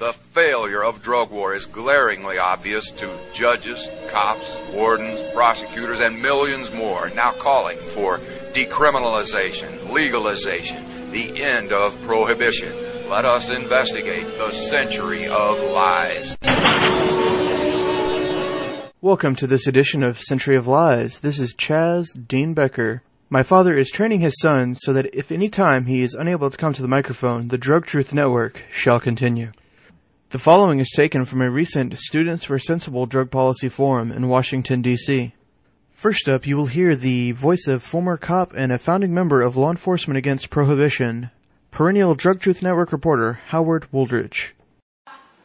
The failure of drug war is glaringly obvious to judges, cops, wardens, prosecutors, and millions more now calling for decriminalization, legalization, the end of prohibition. Let us investigate the century of lies. Welcome to this edition of Century of Lies. This is Chaz Dean Becker. My father is training his son so that if any time he is unable to come to the microphone, the Drug Truth Network shall continue. The following is taken from a recent Students for Sensible Drug Policy forum in Washington, D.C. First up, you will hear the voice of former cop and a founding member of Law Enforcement Against Prohibition, perennial Drug Truth Network reporter Howard Wooldridge.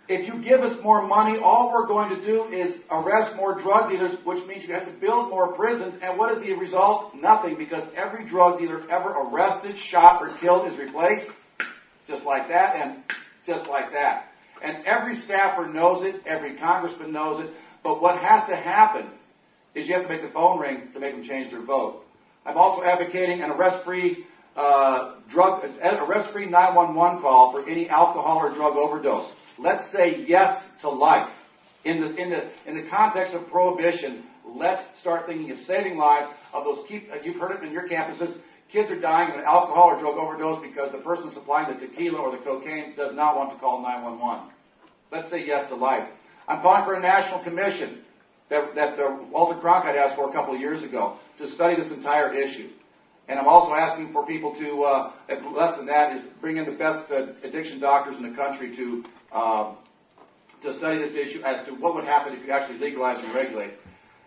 If you give us more money, all we're going to do is arrest more drug dealers, which means you have to build more prisons. And what is the result? Nothing, because every drug dealer ever arrested, shot, or killed is replaced just like that and just like that. And every staffer knows it, every congressman knows it, but what has to happen is you have to make the phone ring to make them change their vote. I'm also advocating an arrest-free uh, drug, arrest-free 911 call for any alcohol or drug overdose. Let's say yes to life. In the, in the, in the context of prohibition, let's start thinking of saving lives of those keep, uh, you've heard it in your campuses, kids are dying of an alcohol or drug overdose because the person supplying the tequila or the cocaine does not want to call 911. Let's say yes to life. I'm calling for a national commission that, that uh, Walter Cronkite asked for a couple of years ago to study this entire issue. And I'm also asking for people to, uh, less than that, is bring in the best uh, addiction doctors in the country to uh, to study this issue as to what would happen if you actually legalize and regulate.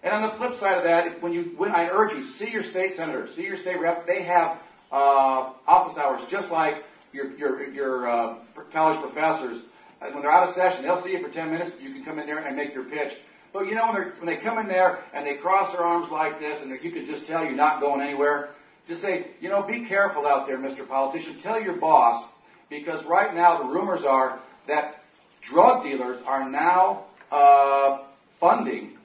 And on the flip side of that, when you, when I urge you, see your state senator, see your state rep. They have uh, office hours just like your your your uh, college professors when they're out of session, they'll see you for 10 minutes. You can come in there and make your pitch. But you know, when, they when they come in there and they cross their arms like this and you can just tell you're not going anywhere, just say, you know, be careful out there, Mr. Politician. Tell your boss, because right now the rumors are that drug dealers are now uh, funding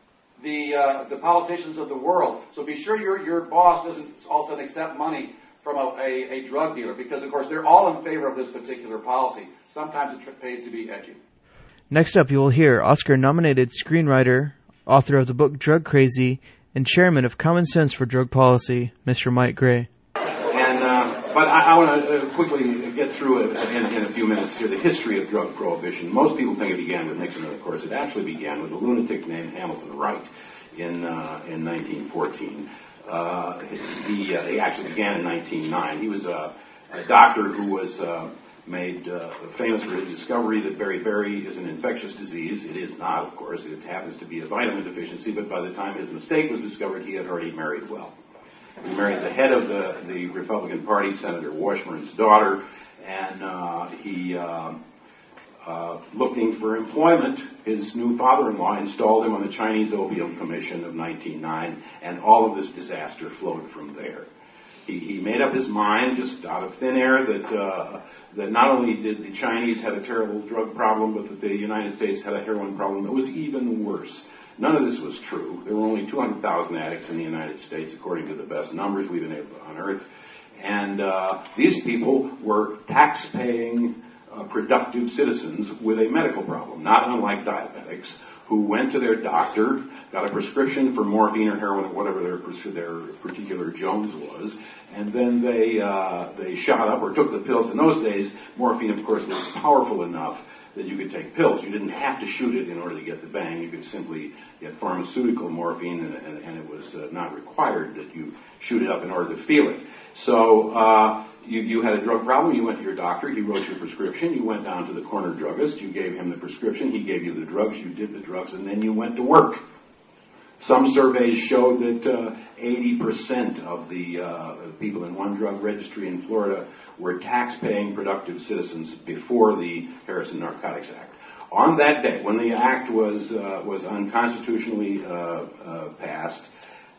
the uh, the politicians of the world. So be sure your your boss doesn't all of a sudden accept money from a, a, a drug dealer because, of course, they're all in favor of this particular policy. Sometimes it pays to be edgy. Next up, you will hear Oscar nominated screenwriter, author of the book Drug Crazy, and chairman of Common Sense for Drug Policy, Mr. Mike Gray. And, uh, but I, I want to uh, quickly get through it in, in, a few minutes here the history of drug prohibition. Most people think it began with Nixon, of course. It actually began with a lunatic named Hamilton Wright in, uh, in 1914. Uh, he, uh, he actually began in 1909. He was a, a doctor who was uh, made uh, famous for his discovery that beriberi is an infectious disease. It is not, of course. It happens to be a vitamin deficiency, but by the time his mistake was discovered, he had already married well. He married the head of the, the Republican Party, Senator Washburn's daughter, and uh, he uh, uh, looking for employment, his new father-in-law installed him on the Chinese Opium Commission of 1909, and all of this disaster flowed from there. He, he made up his mind, just out of thin air, that uh, that not only did the Chinese have a terrible drug problem, but that the United States had a heroin problem that was even worse. None of this was true. There were only 200,000 addicts in the United States, according to the best numbers we've been able to unearth. And uh, these people were tax-paying uh, productive citizens with a medical problem, not unlike diabetics, who went to their doctor, got a prescription for morphine or heroin or whatever their, their particular Jones was, and then they, uh, they shot up or took the pills. In those days, morphine, of course, was powerful enough that you could take pills. You didn't have to shoot it in order to get the bang. You could simply get pharmaceutical morphine, and, and, and it was uh, not required that you shoot it up in order to feel it. So uh, you, you had a drug problem, you went to your doctor, he wrote your prescription, you went down to the corner druggist, you gave him the prescription, he gave you the drugs, you did the drugs, and then you went to work. Some surveys showed that uh, 80% of the uh, people in one drug registry in Florida were tax-paying productive citizens before the Harrison Narcotics Act. On that day, when the act was uh, was unconstitutionally uh, uh, passed,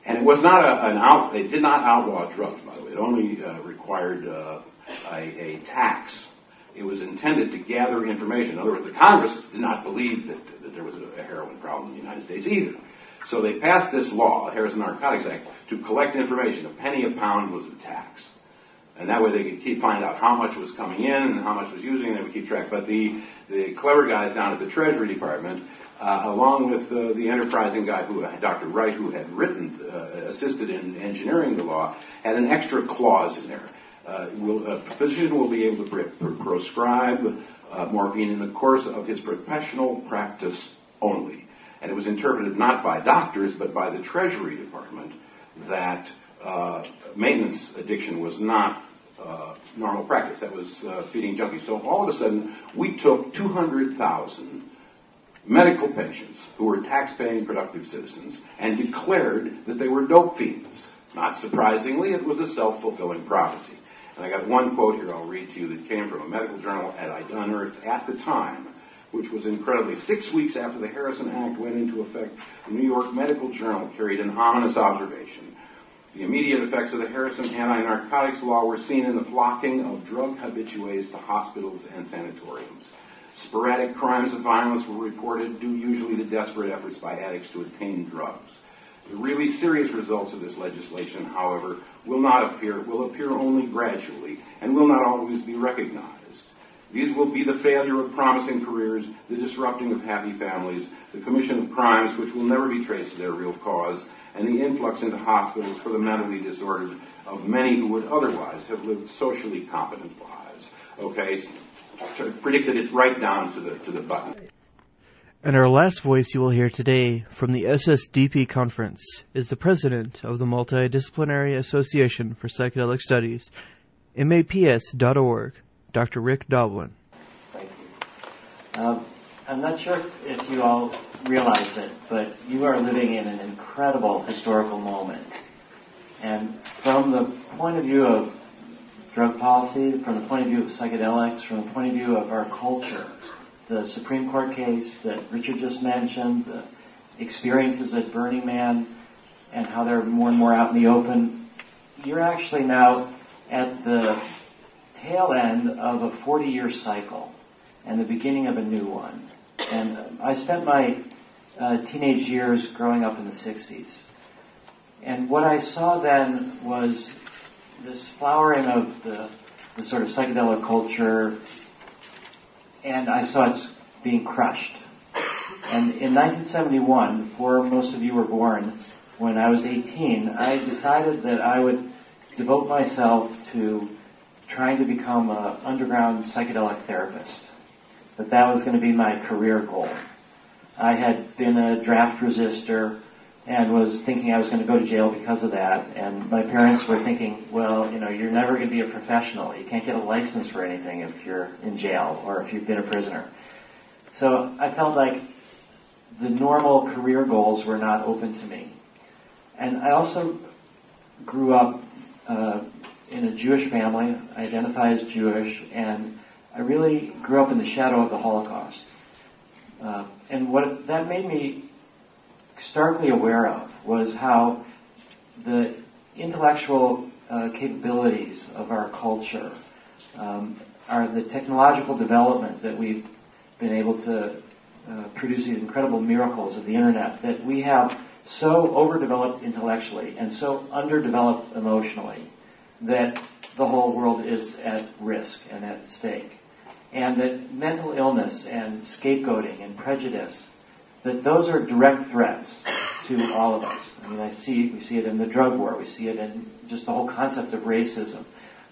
and it was not a, an out, it did not outlaw drugs, by the way. It only uh, required uh, a, a, tax. It was intended to gather information. In other words, the Congress did not believe that, that there was a heroin problem in the United States either. So they passed this law, the Harrison Narcotics Act, to collect information. A penny a pound was the tax. And that way they could keep, find out how much was coming in and how much was using, and they would keep track. But the, the clever guys down at the Treasury Department, uh, along with uh, the enterprising guy who, Dr. Wright, who had written, uh, assisted in engineering the law, had an extra clause in there. Uh, will, a physician will be able to pre- prescribe uh, morphine in the course of his professional practice only. And it was interpreted not by doctors, but by the Treasury Department that maintenance addiction was not uh, normal practice. That was uh, feeding junkies. So all of a sudden, we took 200,000 medical patients who were tax-paying productive citizens and declared that they were dope fiends. Not surprisingly, it was a self-fulfilling prophecy. And I got one quote here I'll read to you that came from a medical journal that I unearthed at the time, which was incredibly. Six weeks after the Harrison Act went into effect, the New York Medical Journal carried an ominous observation. The immediate effects of the Harrison anti-narcotics law were seen in the flocking of drug habitués to hospitals and sanatoriums. Sporadic crimes of violence were reported due usually to desperate efforts by addicts to obtain drugs. The really serious results of this legislation, however, will not appear, will appear only gradually and will not always be recognized. These will be the failure of promising careers, the disrupting of happy families, the commission of crimes which will never be traced to their real cause, and the influx into hospitals for the mentally disordered of many who would otherwise have lived socially competent lives. Okay, so predicted it right down to the to the button. And our last voice you will hear today from the SSDP conference is the president of the Multidisciplinary Association for Psychedelic Studies, MAPS.org, Dr. Rick Doblin. Thank you. Um, I'm not sure if you all realize it, but you are living in an incredible historical moment. And from the point of view of drug policy, from the point of view of psychedelics, from the point of view of our culture, the Supreme Court case that Richard just mentioned, the experiences at Burning Man, and how they're more and more out in the open, you're actually now at the tail end of a 40 year cycle and the beginning of a new one. And I spent my uh, teenage years growing up in the 60s. And what I saw then was this flowering of the, the sort of psychedelic culture, and I saw it being crushed. And in 1971, before most of you were born, when I was 18, I decided that I would devote myself to trying to become an underground psychedelic therapist. That that was going to be my career goal. I had been a draft resistor and was thinking I was going to go to jail because of that. And my parents were thinking, well, you know, you're never going to be a professional. You can't get a license for anything if you're in jail or if you've been a prisoner. So I felt like the normal career goals were not open to me. And I also grew up uh, in a Jewish family, I identify as Jewish, and I really grew up in the shadow of the Holocaust. Uh, and what that made me starkly aware of was how the intellectual uh, capabilities of our culture um, are the technological development that we've been able to uh, produce these incredible miracles of the internet that we have so overdeveloped intellectually and so underdeveloped emotionally that the whole world is at risk and at stake. And that mental illness and scapegoating and prejudice, that those are direct threats to all of us. I mean, I see, we see it in the drug war, we see it in just the whole concept of racism.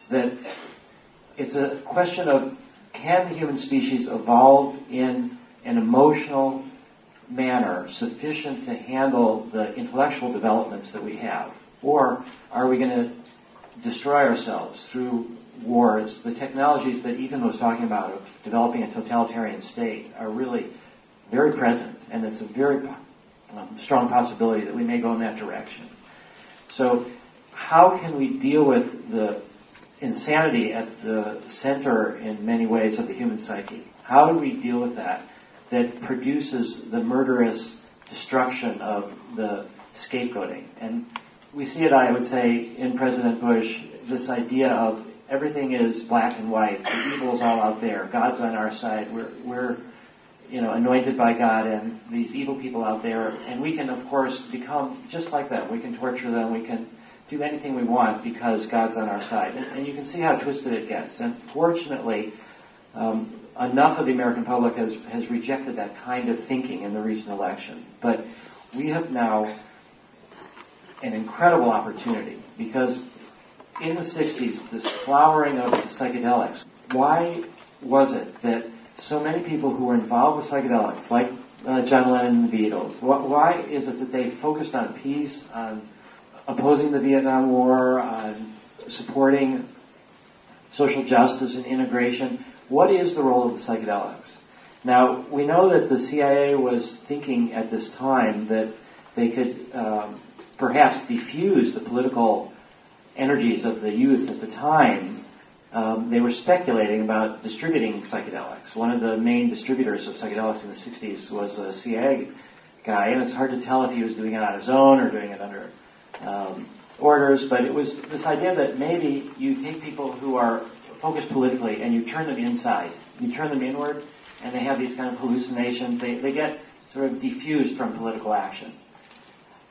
That it's a question of can the human species evolve in an emotional manner sufficient to handle the intellectual developments that we have? Or are we going to destroy ourselves through wars? The technologies that Ethan was talking about of developing a totalitarian state are really very present, and it's a very um, strong possibility that we may go in that direction. So, how can we deal with the insanity at the center in many ways of the human psyche? How do we deal with that that produces the murderous destruction of the scapegoating? And we see it, I would say, in President Bush, this idea of everything is black and white, the evil is all out there, God's on our side, we're, we're, you know, anointed by God and these evil people out there, and we can, of course, become just like that. We can torture them, we can do anything we want because God's on our side. And, and you can see how twisted it gets. And fortunately, um, enough of the American public has, has rejected that kind of thinking in the recent election. But we have now an incredible opportunity because in the 60s, this flowering of psychedelics, why was it that so many people who were involved with psychedelics, like uh, John Lennon and the Beatles, why is it that they focused on peace, on opposing the Vietnam War, on supporting social justice and integration? What is the role of the psychedelics? Now, we know that the CIA was thinking at this time that they could um, perhaps defuse the political energies of the youth at the time. Um, they were speculating about distributing psychedelics. One of the main distributors of psychedelics in the 60s was a CIA guy, and it's hard to tell if he was doing it on his own or doing it under um, orders, but it was this idea that maybe you take people who are focused politically and you turn them inside. You turn them inward, and they have these kind of hallucinations. They, they get sort of diffused from political action.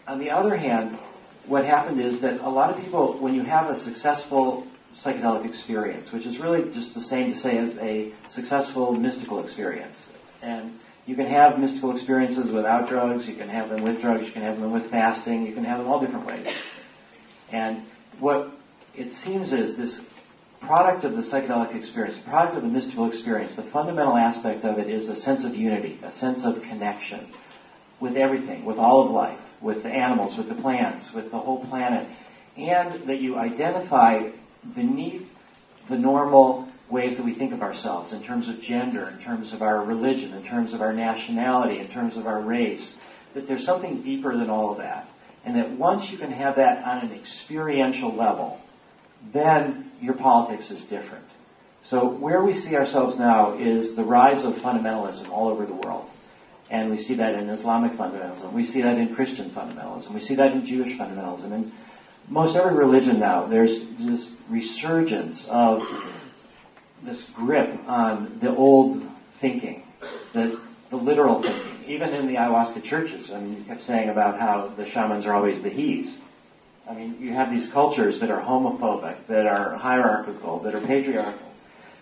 On the other hand, what happened is that a lot of people, when you have a successful psychedelic experience, which is really just the same to say as a successful mystical experience, and you can have mystical experiences without drugs, you can have them with drugs, you can have them with fasting, you can have them all different ways. And what it seems is this product of the psychedelic experience, the product of the mystical experience, the fundamental aspect of it is a sense of unity, a sense of connection with everything, with all of life, with the animals, with the plants, with the whole planet, and that you identify beneath the normal ways that we think of ourselves in terms of gender, in terms of our religion, in terms of our nationality, in terms of our race, that there's something deeper than all of that. And that once you can have that on an experiential level, then your politics is different. So where we see ourselves now is the rise of fundamentalism all over the world. And we see that in Islamic fundamentalism. We see that in Christian fundamentalism. We see that in Jewish fundamentalism. In most every religion now, there's this resurgence of this grip on the old thinking, the, the literal thinking. Even in the ayahuasca churches, I mean, you kept saying about how the shamans are always the he's. I mean, you have these cultures that are homophobic, that are hierarchical, that are patriarchal,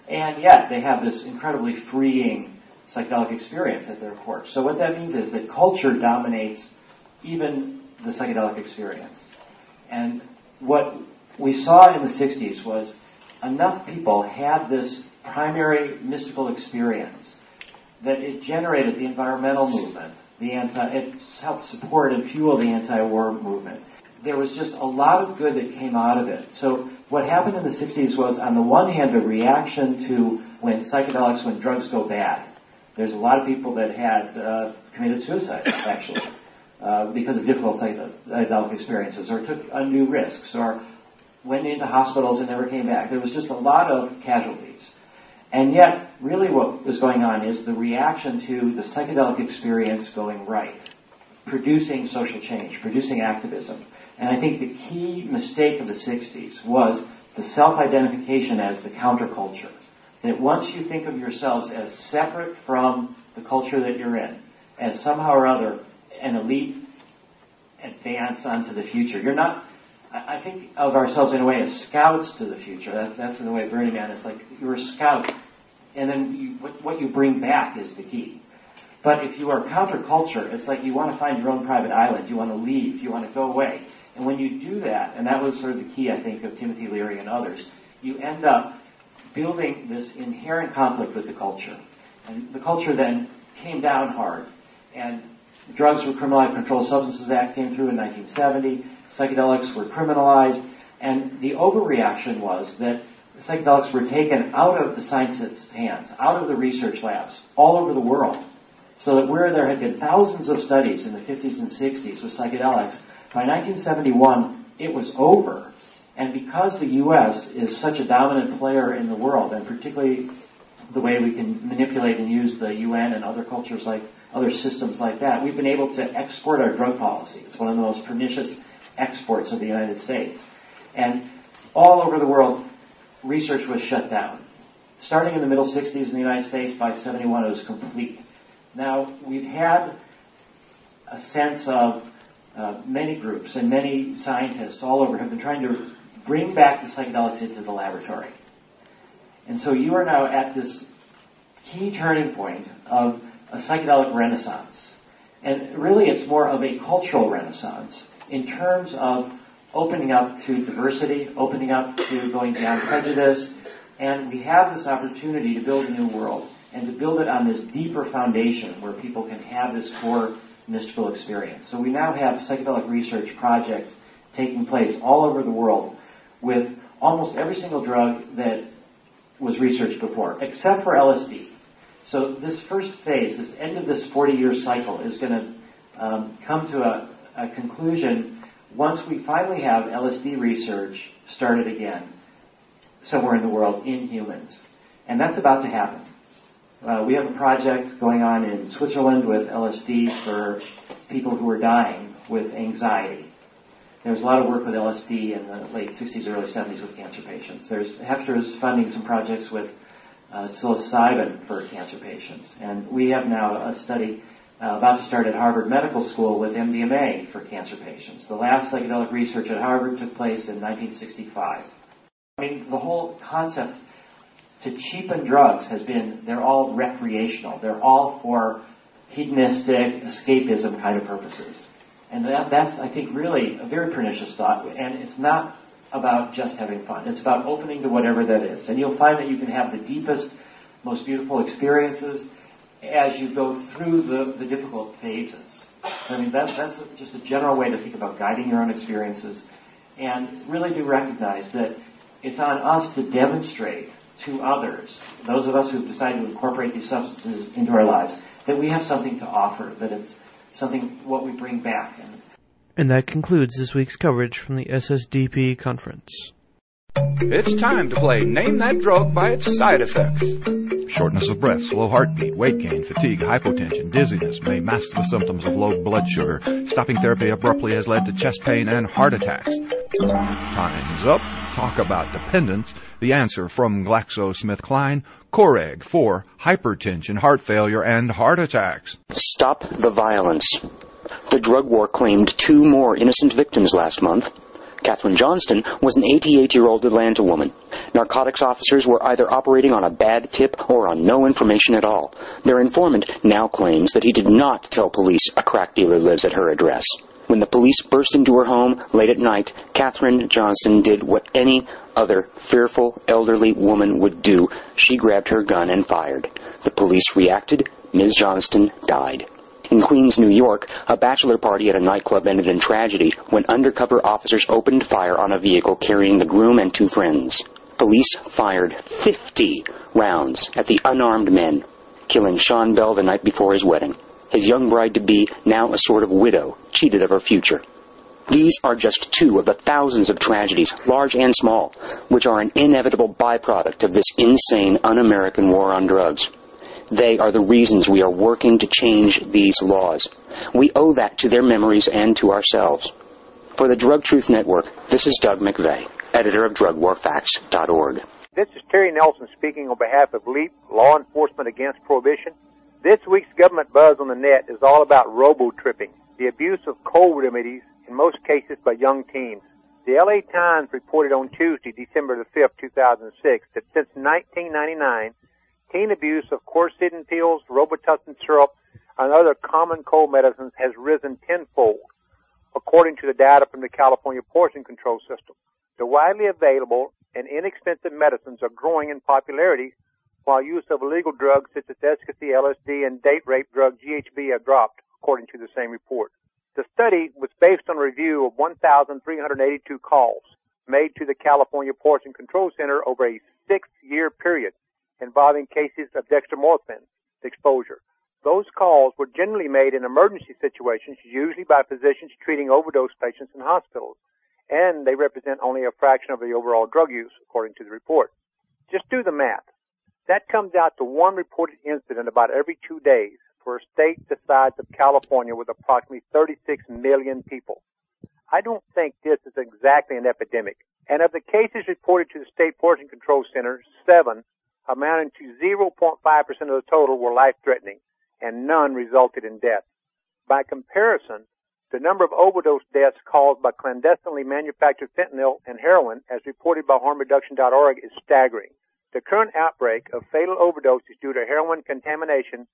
and yet they have this incredibly freeing psychedelic experience at their core. So what that means is that culture dominates even the psychedelic experience. And what we saw in the 60s was enough people had this primary mystical experience that it generated the environmental movement. The anti, it helped support and fuel the anti-war movement. There was just a lot of good that came out of it. So what happened in the 60s was, on the one hand, a reaction to when psychedelics, when drugs go bad. There's a lot of people that had uh, committed suicide, actually, uh, because of difficult psychedelic experiences, or took undue risks, or went into hospitals and never came back. There was just a lot of casualties. And yet, really what was going on is the reaction to the psychedelic experience going right, producing social change, producing activism. And I think the key mistake of the 60s was the self-identification as the counterculture. That once you think of yourselves as separate from the culture that you're in, as somehow or other an elite advance onto the future, you're not I think of ourselves in a way as scouts to the future. That, that's the way Burning Man is like you're a scout, and then you, what, what you bring back is the key. But if you are counterculture, it's like you want to find your own private island. You want to leave. You want to go away. And when you do that, and that was sort of the key, I think, of Timothy Leary and others, you end up building this inherent conflict with the culture. And the culture then came down hard. And drugs were criminalized, Controlled Substances Act came through in 1970 psychedelics were criminalized, and the overreaction was that psychedelics were taken out of the scientists' hands, out of the research labs, all over the world. So that where there had been thousands of studies in the 50s and 60s with psychedelics, by 1971, it was over. And because the U.S. is such a dominant player in the world, and particularly the way we can manipulate and use the UN and other cultures like other systems like that, we've been able to export our drug policy. It's one of the most pernicious exports of the United States. And all over the world, research was shut down. Starting in the middle 60s in the United States, by 71 it was complete. Now, we've had a sense of uh, many groups and many scientists all over have been trying to bring back the psychedelics into the laboratory. And so you are now at this key turning point of a psychedelic renaissance. And really it's more of a cultural renaissance in terms of opening up to diversity, opening up to going beyond prejudice, and we have this opportunity to build a new world and to build it on this deeper foundation where people can have this core mystical experience. So we now have psychedelic research projects taking place all over the world with almost every single drug that was researched before, except for LSD. So this first phase, this end of this 40-year cycle, is going to um, come to a, a conclusion once we finally have LSD research started again somewhere in the world in humans. And that's about to happen. Uh, we have a project going on in Switzerland with LSD for people who are dying with anxiety. There's a lot of work with LSD in the late 60s, early 70s with cancer patients. There's is funding some projects with uh, psilocybin for cancer patients, and we have now a study uh, about to start at Harvard Medical School with MDMA for cancer patients. The last psychedelic research at Harvard took place in 1965. I mean, the whole concept to cheapen drugs has been they're all recreational. They're all for hedonistic escapism kind of purposes. And that, that's, I think, really a very pernicious thought. And it's not about just having fun. It's about opening to whatever that is. And you'll find that you can have the deepest, most beautiful experiences as you go through the, the difficult phases. I mean, that, that's just a general way to think about guiding your own experiences. And really do recognize that it's on us to demonstrate to others, those of us who've decided to incorporate these substances into our lives, that we have something to offer, that it's something what we bring back. And, and that concludes this week's coverage from the SSDP conference. It's time to play Name That Drug by its side effects. Shortness of breath, slow heartbeat, weight gain, fatigue, hypotension, dizziness may mask the symptoms of low blood sugar. Stopping therapy abruptly has led to chest pain and heart attacks. Time's up. Talk about dependence. The answer from GlaxoSmithKline, Coreg for hypertension, heart failure, and heart attacks. Stop the violence. The drug war claimed two more innocent victims last month. Kathryn Johnston was an 88-year-old Atlanta woman. Narcotics officers were either operating on a bad tip or on no information at all. Their informant now claims that he did not tell police a crack dealer lives at her address. When the police burst into her home late at night, Kathryn Johnston did what any other fearful elderly woman would do. She grabbed her gun and fired. The police reacted. Ms. Johnston died. In Queens, New York, a bachelor party at a nightclub ended in tragedy when undercover officers opened fire on a vehicle carrying the groom and two friends. Police fired 50 rounds at the unarmed men, killing Sean Bell the night before his wedding. His young bride-to-be, now a sort of widow, cheated of her future. These are just two of the thousands of tragedies, large and small, which are an inevitable byproduct of this insane un-American war on drugs. They are the reasons we are working to change these laws. We owe that to their memories and to ourselves. For the Drug Truth Network, this is Doug McVay, editor of DrugWarFacts.org. This is Terry Nelson speaking on behalf of LEAP, Law Enforcement Against Prohibition. This week's government buzz on the net is all about robo-tripping, the abuse of cold remedies, in most cases by young teens. The LA Times reported on Tuesday, December the 5th, 2006, that since 1999, teen abuse of Coricidin pills, Robitussin syrup, and other common cold medicines has risen tenfold, according to the data from the California Poison Control System. The widely available and inexpensive medicines are growing in popularity, while use of illegal drugs such as ecstasy, LSD, and date rape drug GHB have dropped, according to the same report. The study was based on a review of 1,382 calls made to the California Poison Control Center over a six-year period involving cases of dextromorphin exposure. Those calls were generally made in emergency situations, usually by physicians treating overdose patients in hospitals, and they represent only a fraction of the overall drug use, according to the report. Just do the math. That comes out to one reported incident about every two days for a state the size of California with approximately 36 million people. I don't think this is exactly an epidemic. And of the cases reported to the State Poison Control Center, seven amounting to 0.5% of the total were life-threatening, and none resulted in death. By comparison, The number of overdose deaths caused by clandestinely manufactured fentanyl and heroin, as reported by harmreduction.org, is staggering. The current outbreak of fatal overdoses due to heroin contamination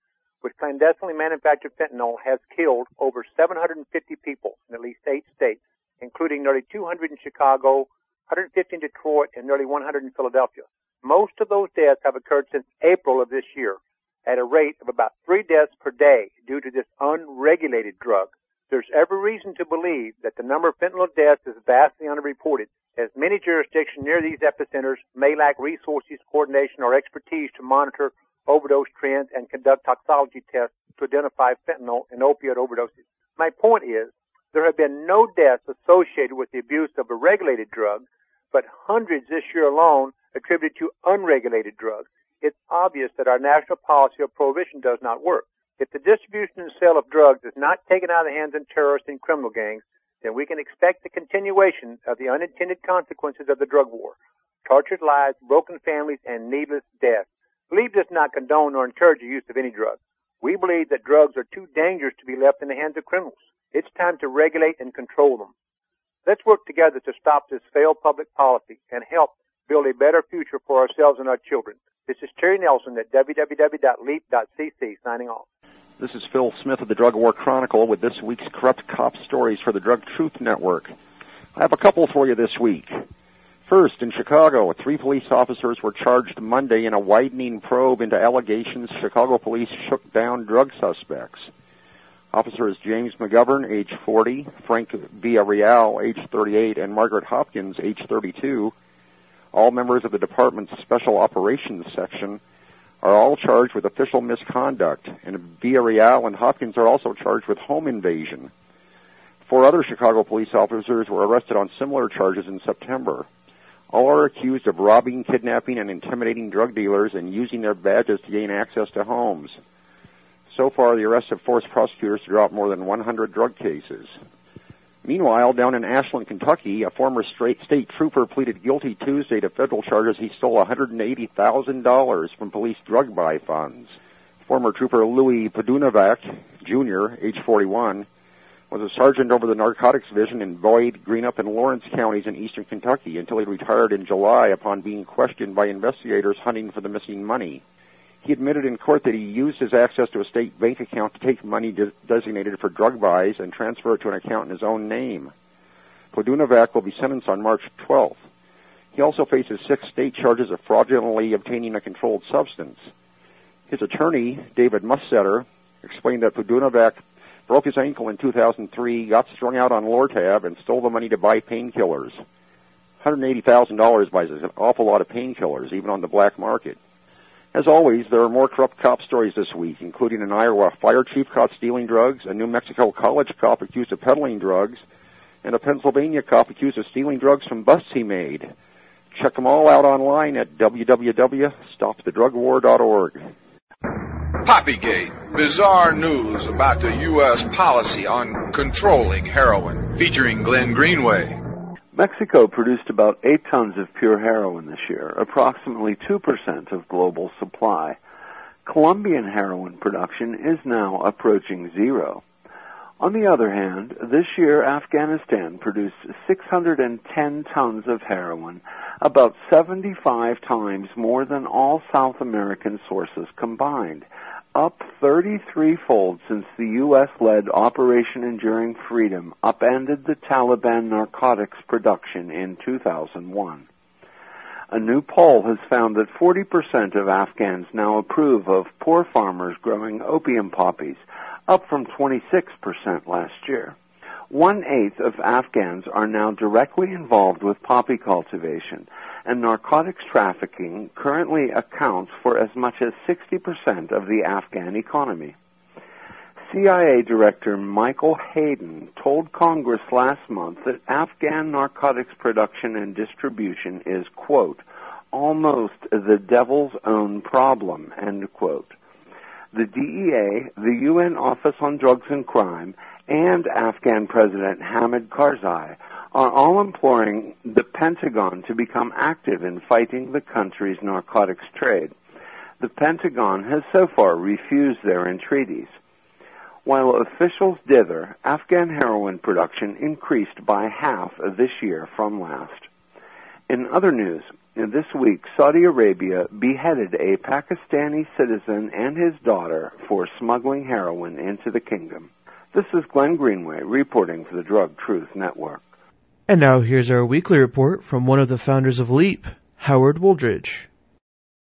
with clandestinely manufactured fentanyl has killed over 750 people in at least eight states, including nearly 200 in Chicago, 150 in Detroit, and nearly 100 in Philadelphia. Most of those deaths have occurred since April of this year at a rate of about three deaths per day due to this unregulated drug. There's every reason to believe that the number of fentanyl deaths is vastly underreported, as many jurisdictions near these epicenters may lack resources, coordination, or expertise to monitor overdose trends and conduct toxicology tests to identify fentanyl and opioid overdoses. My point is, there have been no deaths associated with the abuse of a regulated drug, but hundreds this year alone attributed to unregulated drugs. It's obvious that our national policy of prohibition does not work. If the distribution and sale of drugs is not taken out of the hands of terrorists and criminal gangs, then we can expect the continuation of the unintended consequences of the drug war. Tortured lives, broken families, and needless death. LEAP does not condone or encourage the use of any drug. We believe that drugs are too dangerous to be left in the hands of criminals. It's time to regulate and control them. Let's work together to stop this failed public policy and help build a better future for ourselves and our children. This is Terry Nelson at www.leap.cc signing off. This is Phil Smith of the Drug War Chronicle with this week's Corrupt Cop Stories for the Drug Truth Network. I have a couple for you this week. First, in Chicago, three police officers were charged Monday in a widening probe into allegations Chicago police shook down drug suspects. Officers James McGovern, age 40, Frank Villarreal, age 38, and Margaret Hopkins, age 32, all members of the department's Special Operations Section, are all charged with official misconduct, and Villarreal and Hopkins are also charged with home invasion. Four other Chicago police officers were arrested on similar charges in September. All are accused of robbing, kidnapping, and intimidating drug dealers and using their badges to gain access to homes. So far, the arrests have forced prosecutors to drop more than 100 drug cases. Meanwhile, down in Ashland, Kentucky, a former state trooper pleaded guilty Tuesday to federal charges he stole $180,000 from police drug buy funds. Former trooper Louis Podunavak, Jr., age 41, was a sergeant over the narcotics division in Boyd, Greenup, and Lawrence counties in eastern Kentucky until he retired in July upon being questioned by investigators hunting for the missing money. He admitted in court that he used his access to a state bank account to take money de- designated for drug buys and transfer it to an account in his own name. Podunavak will be sentenced on March 12th. He also faces six state charges of fraudulently obtaining a controlled substance. His attorney, David Mussetter, explained that Podunavak broke his ankle in 2003, got strung out on Lortab, and stole the money to buy painkillers. $180,000 buys an awful lot of painkillers, even on the black market. As always, there are more corrupt cop stories this week, including an Iowa fire chief caught stealing drugs, a New Mexico college cop accused of peddling drugs, and a Pennsylvania cop accused of stealing drugs from busts he made. Check them all out online at www.stopthedrugwar.org. Poppygate, bizarre news about the U.S. policy on controlling heroin, featuring Glenn Greenway. Mexico produced about 8 tons of pure heroin this year, approximately 2% of global supply. Colombian heroin production is now approaching zero. On the other hand, this year Afghanistan produced 610 tons of heroin, about 75 times more than all South American sources combined up 33-fold since the U.S.-led Operation Enduring Freedom upended the Taliban narcotics production in 2001. A new poll has found that 40% of Afghans now approve of poor farmers growing opium poppies, up from 26% last year. One-eighth of Afghans are now directly involved with poppy cultivation, and narcotics trafficking currently accounts for as much as 60% of the Afghan economy. CIA Director Michael Hayden told Congress last month that Afghan narcotics production and distribution is, quote, almost the devil's own problem, end quote. The DEA, the UN Office on Drugs and Crime, and Afghan President Hamid Karzai are all imploring the Pentagon to become active in fighting the country's narcotics trade. The Pentagon has so far refused their entreaties. While officials dither, Afghan heroin production increased by half this year from last. In other news, this week Saudi Arabia beheaded a Pakistani citizen and his daughter for smuggling heroin into the kingdom. This is Glenn Greenway reporting for the Drug Truth Network. And now here's our weekly report from one of the founders of LEAP, Howard Wooldridge.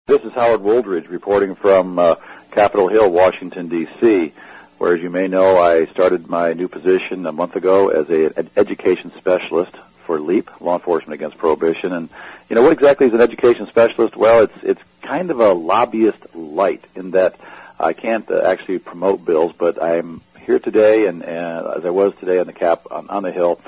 This is Howard Wooldridge reporting from uh, Capitol Hill, Washington, D.C., where, as you may know, I started my new position a month ago as a, an education specialist for LEAP, Law Enforcement Against Prohibition. And, you know, what exactly is an education specialist? Well, it's, it's kind of a lobbyist light in that I can't uh, actually promote bills, but I'm here today, and, and as I was today on the cap on, on the Hill,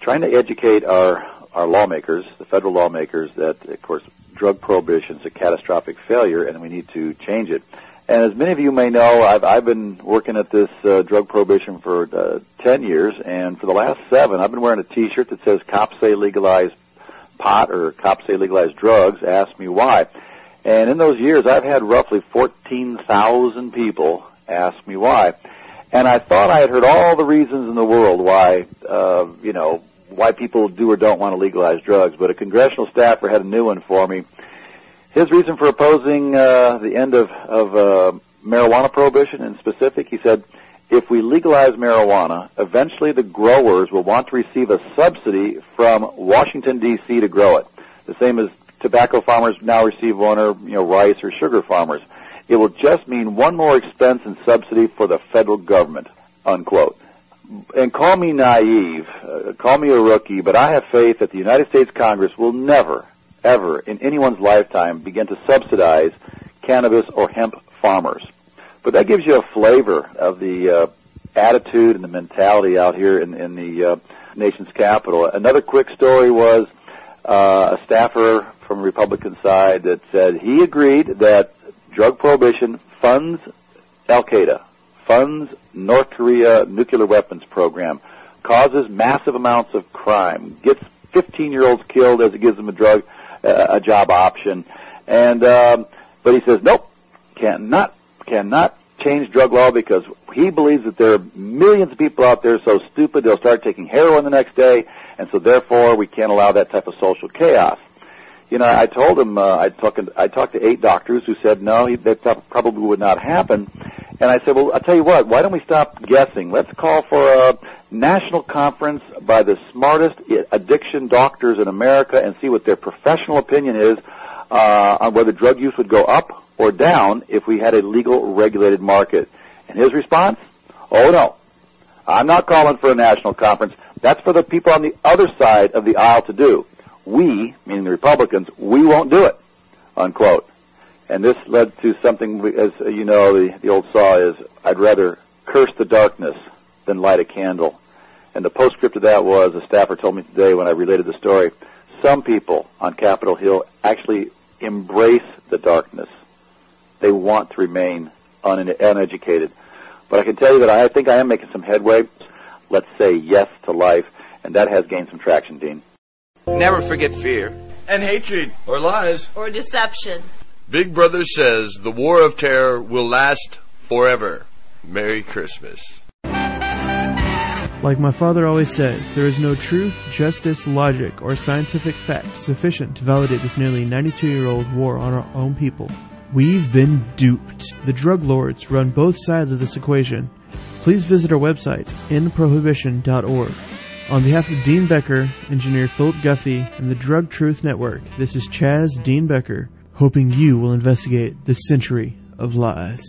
trying to educate our our lawmakers, the federal lawmakers, that of course drug prohibition is a catastrophic failure, and we need to change it. And as many of you may know, I've, I've been working at this uh, drug prohibition for uh, 10 years, and for the last seven, I've been wearing a T-shirt that says "Cops say legalize pot" or "Cops say legalize drugs." Ask me why. And in those years, I've had roughly 14,000 people ask me why. And I thought I had heard all the reasons in the world why, uh, you know, why people do or don't want to legalize drugs. But a congressional staffer had a new one for me. His reason for opposing uh, the end of, of uh, marijuana prohibition in specific, he said, if we legalize marijuana, eventually the growers will want to receive a subsidy from Washington D.C. to grow it. The same as tobacco farmers now receive one or you know rice or sugar farmers. It will just mean one more expense and subsidy for the federal government, unquote. And call me naive, uh, call me a rookie, but I have faith that the United States Congress will never, ever in anyone's lifetime begin to subsidize cannabis or hemp farmers. But that gives you a flavor of the uh, attitude and the mentality out here in, in the uh, nation's capital. Another quick story was uh, a staffer from Republican side that said he agreed that drug prohibition funds Al Qaeda, funds North Korea nuclear weapons program, causes massive amounts of crime, gets 15 year olds killed as it gives them a drug, a job option, and um, but he says nope, cannot cannot change drug law because he believes that there are millions of people out there so stupid they'll start taking heroin the next day, and so therefore we can't allow that type of social chaos you know, I told him uh, I talked I talked to eight doctors who said no, he, that probably would not happen. And I said, well, I'll tell you what, why don't we stop guessing? Let's call for a national conference by the smartest addiction doctors in America and see what their professional opinion is uh, on whether drug use would go up or down if we had a legal regulated market. And his response, oh no, I'm not calling for a national conference. That's for the people on the other side of the aisle to do we, meaning the Republicans, we won't do it, unquote. And this led to something, as you know, the, the old saw is, I'd rather curse the darkness than light a candle. And the postscript of that was, a staffer told me today when I related the story, some people on Capitol Hill actually embrace the darkness. They want to remain un- uneducated. But I can tell you that I think I am making some headway. Let's say yes to life, and that has gained some traction, Dean. Never forget fear. And hatred. Or lies. Or deception. Big Brother says the war of terror will last forever. Merry Christmas. Like my father always says, there is no truth, justice, logic, or scientific fact sufficient to validate this nearly 92 year old war on our own people. We've been duped. The drug lords run both sides of this equation. Please visit our website, endprohibition.org. On behalf of Dean Becker, engineer Philip Guffey, and the Drug Truth Network, this is Chaz Dean Becker, hoping you will investigate this century of lies.